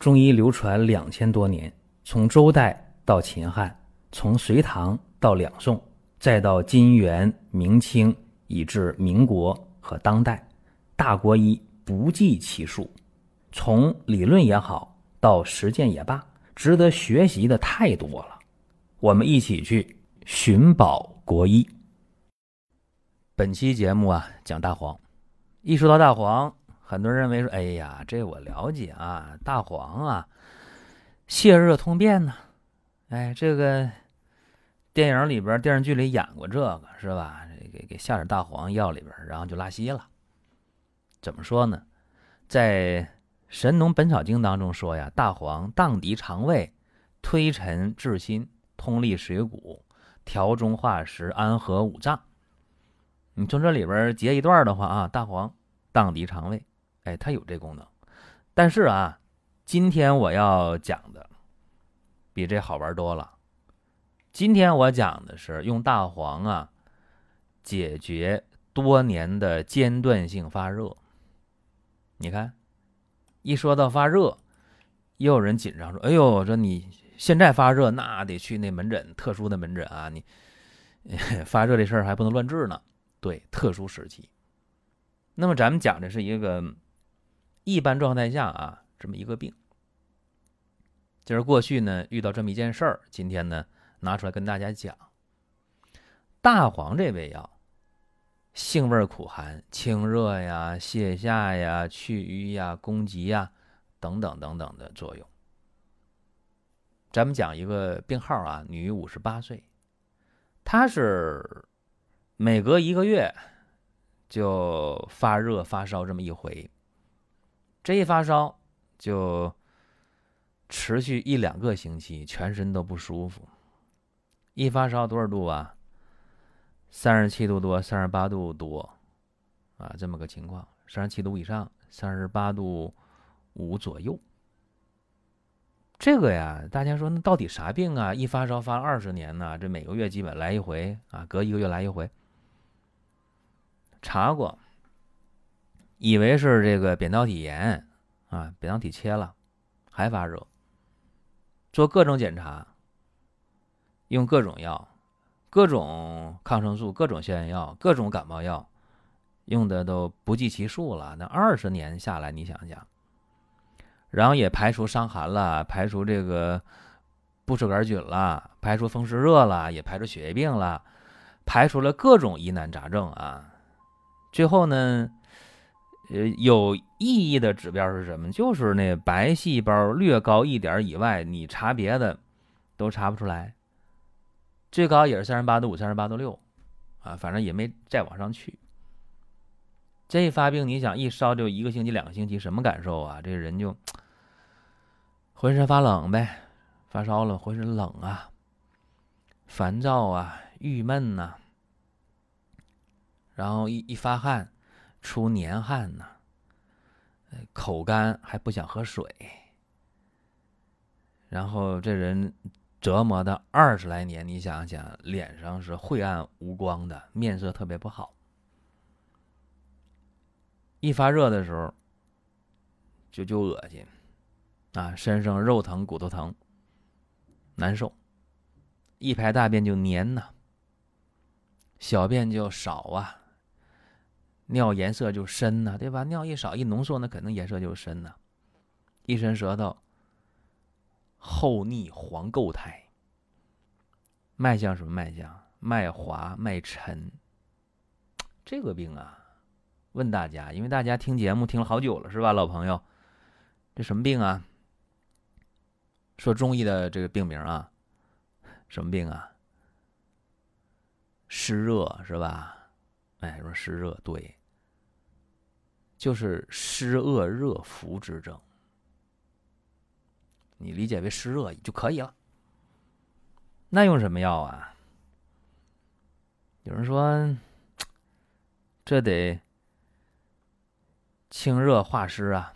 中医流传两千多年，从周代到秦汉，从隋唐到两宋，再到金元明清，以至民国和当代，大国医不计其数。从理论也好，到实践也罢，值得学习的太多了。我们一起去寻宝国医。本期节目啊，讲大黄。一说到大黄，很多人认为说：“哎呀，这我了解啊，大黄啊，泻热通便呢。”哎，这个电影里边、电视剧里演过这个是吧？给给下点大黄药里边，然后就拉稀了。怎么说呢？在《神农本草经》当中说呀，大黄荡涤肠胃，推陈治心，通利水谷，调中化食，安和五脏。你从这里边截一段的话啊，大黄荡涤肠胃，哎，它有这功能。但是啊，今天我要讲的比这好玩多了。今天我讲的是用大黄啊解决多年的间断性发热。你看，一说到发热，又有人紧张说：“哎呦，说你现在发热，那得去那门诊，特殊的门诊啊，你 发热这事儿还不能乱治呢。”对，特殊时期。那么咱们讲的是一个一般状态下啊，这么一个病。就是过去呢遇到这么一件事儿，今天呢拿出来跟大家讲。大黄这味药，性味苦寒，清热呀、泻下呀、去瘀呀、攻急呀等等等等的作用。咱们讲一个病号啊，女，五十八岁，她是。每隔一个月就发热发烧这么一回，这一发烧就持续一两个星期，全身都不舒服。一发烧多少度啊？三十七度多，三十八度多啊，这么个情况。三十七度以上，三十八度五左右。这个呀，大家说那到底啥病啊？一发烧发二十年呢？这每个月基本来一回啊，隔一个月来一回。查过，以为是这个扁桃体炎啊，扁桃体切了，还发热。做各种检查，用各种药，各种抗生素，各种消炎药，各种感冒药，用的都不计其数了。那二十年下来，你想想，然后也排除伤寒了，排除这个布氏杆菌了，排除风湿热了，也排除血液病了，排除了各种疑难杂症啊。最后呢，呃，有意义的指标是什么？就是那白细胞略高一点以外，你查别的都查不出来。最高也是三十八度五、三十八度六，啊，反正也没再往上去。这一发病，你想一烧就一个星期、两个星期，什么感受啊？这人就浑身发冷呗，发烧了，浑身冷啊，烦躁啊，郁闷呐。然后一一发汗，出黏汗呐，口干还不想喝水，然后这人折磨的二十来年，你想想，脸上是晦暗无光的，面色特别不好。一发热的时候，就就恶心，啊，身上肉疼骨头疼，难受，一排大便就黏呐，小便就少啊。尿颜色就深呐，对吧？尿一少一浓缩，那肯定颜色就深呐。一伸舌头，厚腻黄垢苔。脉象什么脉象？脉滑脉沉。这个病啊，问大家，因为大家听节目听了好久了，是吧，老朋友？这什么病啊？说中医的这个病名啊，什么病啊？湿热是吧？哎，说湿热对。就是湿恶热伏之症，你理解为湿热就可以了。那用什么药啊？有人说，这得清热化湿啊。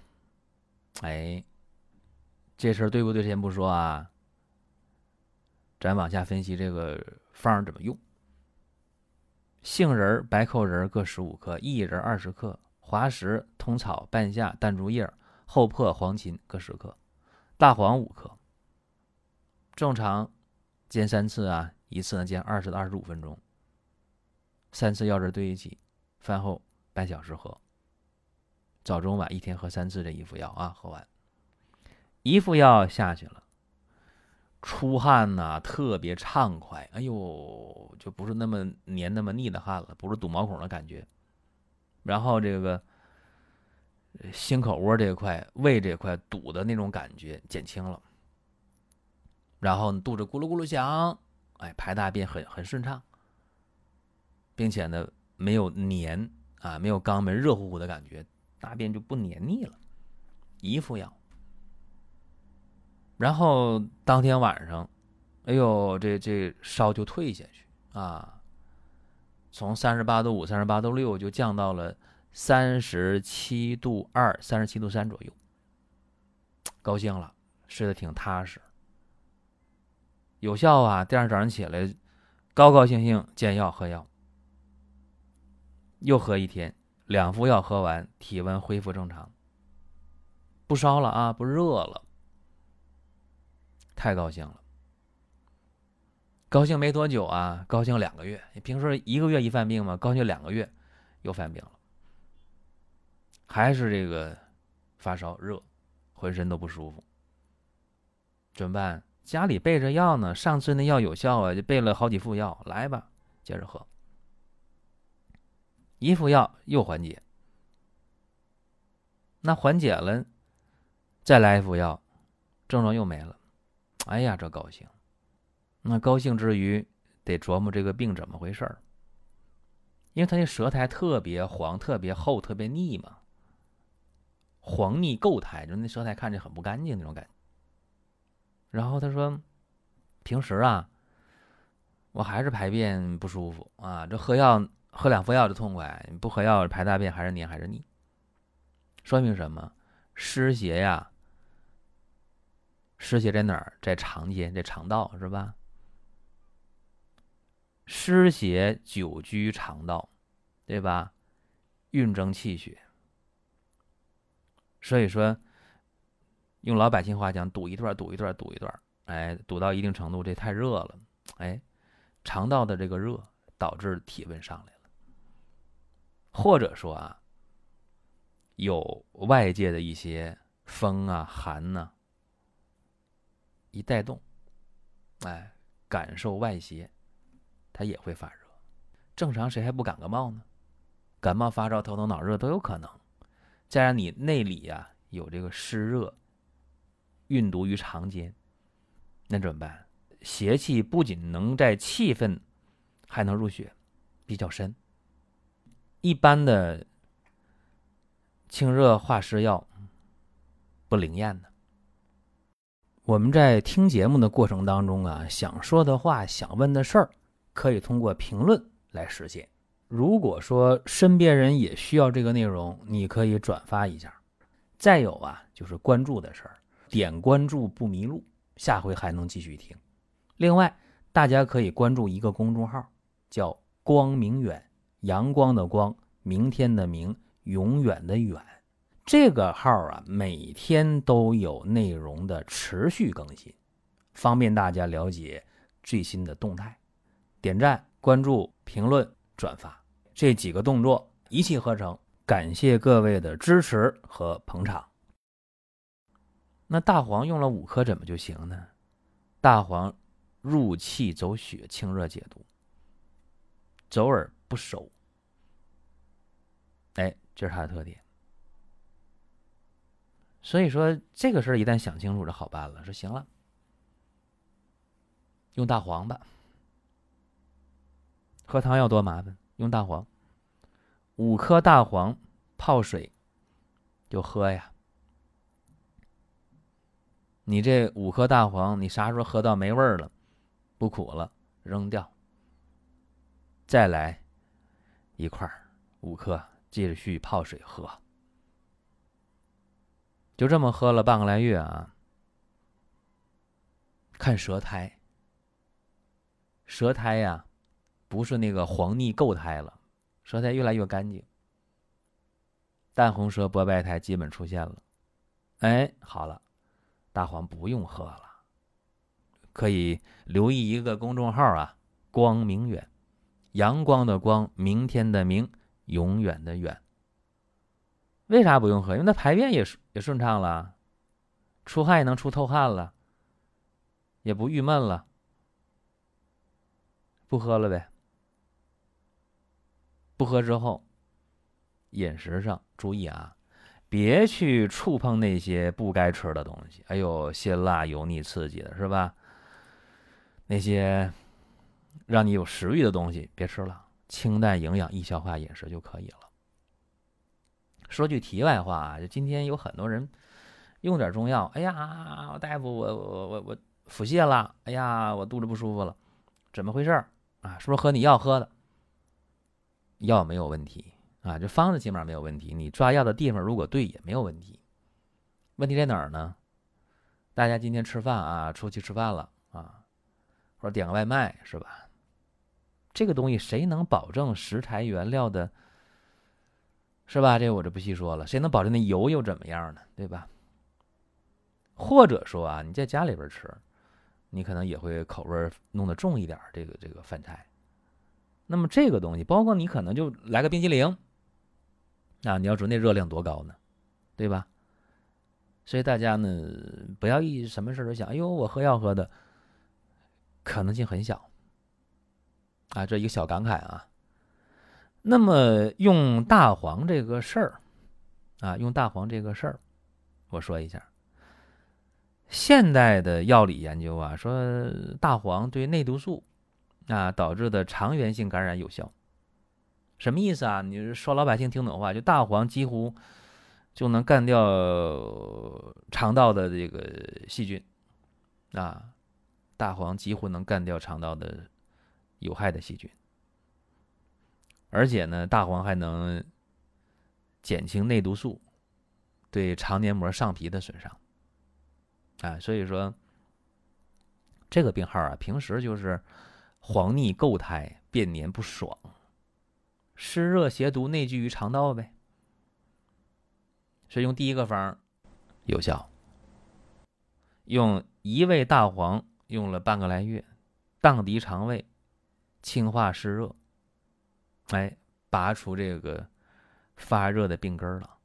哎，这事儿对不对？先不说啊，咱往下分析这个方怎么用。杏仁、白蔻仁各十五克，薏仁二十克。滑石、通草、半夏、淡竹叶、厚朴、黄芩各十克，大黄五克，正常煎三次啊，一次呢煎二十到二十五分钟，三次药汁兑一起，饭后半小时喝。早中晚一天喝三次这一副药啊，喝完一副药下去了，出汗呐，特别畅快，哎呦，就不是那么黏、那么腻的汗了，不是堵毛孔的感觉。然后这个心口窝这块、胃这块堵的那种感觉减轻了，然后肚子咕噜咕噜响，哎，排大便很很顺畅，并且呢没有黏啊，没有肛门热乎乎的感觉。大便就不黏腻了，一副药，然后当天晚上，哎呦，这这烧就退下去啊，从三十八度五、三十八度六就降到了三十七度二、三十七度三左右，高兴了，睡得挺踏实，有效啊！第二天早上起来，高高兴兴煎药喝药，又喝一天。两副药喝完，体温恢复正常，不烧了啊，不热了，太高兴了。高兴没多久啊，高兴两个月。平时一个月一犯病嘛，高兴两个月又犯病了，还是这个发烧热，浑身都不舒服。怎么办？家里备着药呢，上次那药有效啊，就备了好几副药，来吧，接着喝。一副药又缓解，那缓解了，再来一副药，症状又没了。哎呀，这高兴！那高兴之余，得琢磨这个病怎么回事儿。因为他那舌苔特别黄、特别厚、特别腻嘛，黄腻垢苔，就那舌苔看着很不干净那种感觉。然后他说，平时啊，我还是排便不舒服啊，这喝药。喝两副药就痛快，不喝药排大便还是黏还是腻，说明什么？湿邪呀，湿邪在哪儿？在肠间，在肠道是吧？湿邪久居肠道，对吧？运蒸气血，所以说，用老百姓话讲，堵一段，堵一段，堵一段，哎，堵到一定程度，这太热了，哎，肠道的这个热导致体温上来了。或者说啊，有外界的一些风啊、寒呐，一带动，哎，感受外邪，它也会发热。正常谁还不感个冒呢？感冒发烧、头疼脑热都有可能。加上你内里呀有这个湿热，运毒于肠间，那怎么办？邪气不仅能在气分，还能入血，比较深。一般的清热化湿药不灵验的。我们在听节目的过程当中啊，想说的话、想问的事儿，可以通过评论来实现。如果说身边人也需要这个内容，你可以转发一下。再有啊，就是关注的事儿，点关注不迷路，下回还能继续听。另外，大家可以关注一个公众号，叫“光明远”。阳光的光，明天的明，永远的远。这个号啊，每天都有内容的持续更新，方便大家了解最新的动态。点赞、关注、评论、转发这几个动作一气呵成，感谢各位的支持和捧场。那大黄用了五颗，怎么就行呢？大黄入气走血，清热解毒，走而不收。哎，这是它的特点。所以说，这个事儿一旦想清楚，就好办了。说行了，用大黄吧。喝汤要多麻烦，用大黄，五颗大黄泡水就喝呀。你这五颗大黄，你啥时候喝到没味儿了，不苦了，扔掉。再来一块儿，五颗。继续泡水喝，就这么喝了半个来月啊。看舌苔，舌苔呀，不是那个黄腻垢苔了，舌苔越来越干净，淡红舌、薄白苔基本出现了。哎，好了，大黄不用喝了。可以留意一个公众号啊，光明远，阳光的光，明天的明，永远的远。为啥不用喝？因为它排便也也顺畅了，出汗也能出透汗了，也不郁闷了。不喝了呗。不喝之后，饮食上注意啊，别去触碰那些不该吃的东西。哎呦，辛辣、油腻、刺激的，是吧？那些让你有食欲的东西别吃了，清淡、营养、易消化饮食就可以了。说句题外话啊，就今天有很多人用点中药，哎呀，大夫，我我我我腹泻了，哎呀，我肚子不舒服了，怎么回事啊？是不是喝你药喝的？药没有问题啊，这方子起码没有问题，你抓药的地方如果对也没有问题。问题在哪儿呢？大家今天吃饭啊，出去吃饭了啊。或者点个外卖是吧？这个东西谁能保证食材原料的，是吧？这我就不细说了。谁能保证那油又怎么样呢？对吧？或者说啊，你在家里边吃，你可能也会口味弄得重一点，这个这个饭菜。那么这个东西，包括你可能就来个冰激凌，啊，你要说那热量多高呢？对吧？所以大家呢，不要一什么事都想，哎呦，我喝药喝的。可能性很小，啊，这一个小感慨啊。那么用大黄这个事儿，啊，用大黄这个事儿，我说一下。现代的药理研究啊，说大黄对内毒素啊导致的肠源性感染有效。什么意思啊？你说老百姓听懂话，就大黄几乎就能干掉肠道的这个细菌，啊。大黄几乎能干掉肠道的有害的细菌，而且呢，大黄还能减轻内毒素对肠黏膜上皮的损伤。啊，所以说这个病号啊，平时就是黄腻垢苔、便黏不爽、湿热邪毒内聚于肠道呗。所以用第一个方有效，用一味大黄。用了半个来月，荡涤肠胃，清化湿热，哎，拔除这个发热的病根了。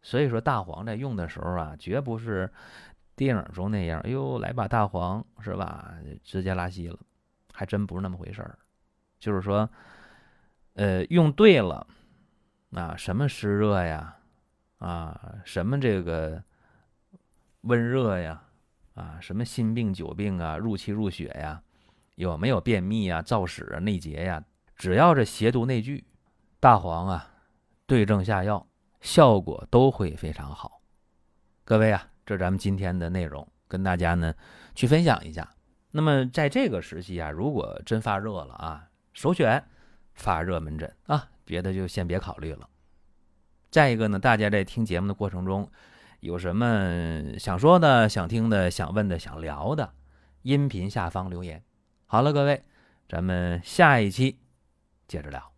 所以说，大黄在用的时候啊，绝不是电影中那样，哎呦，来把大黄是吧，直接拉稀了，还真不是那么回事儿。就是说，呃，用对了，啊，什么湿热呀，啊，什么这个温热呀。啊，什么心病、久病啊，入气入血呀，有没有便秘啊、燥屎啊、内结呀？只要是邪毒内聚，大黄啊，对症下药，效果都会非常好。各位啊，这咱们今天的内容跟大家呢去分享一下。那么在这个时期啊，如果真发热了啊，首选发热门诊啊，别的就先别考虑了。再一个呢，大家在听节目的过程中。有什么想说的、想听的、想问的、想聊的，音频下方留言。好了，各位，咱们下一期接着聊。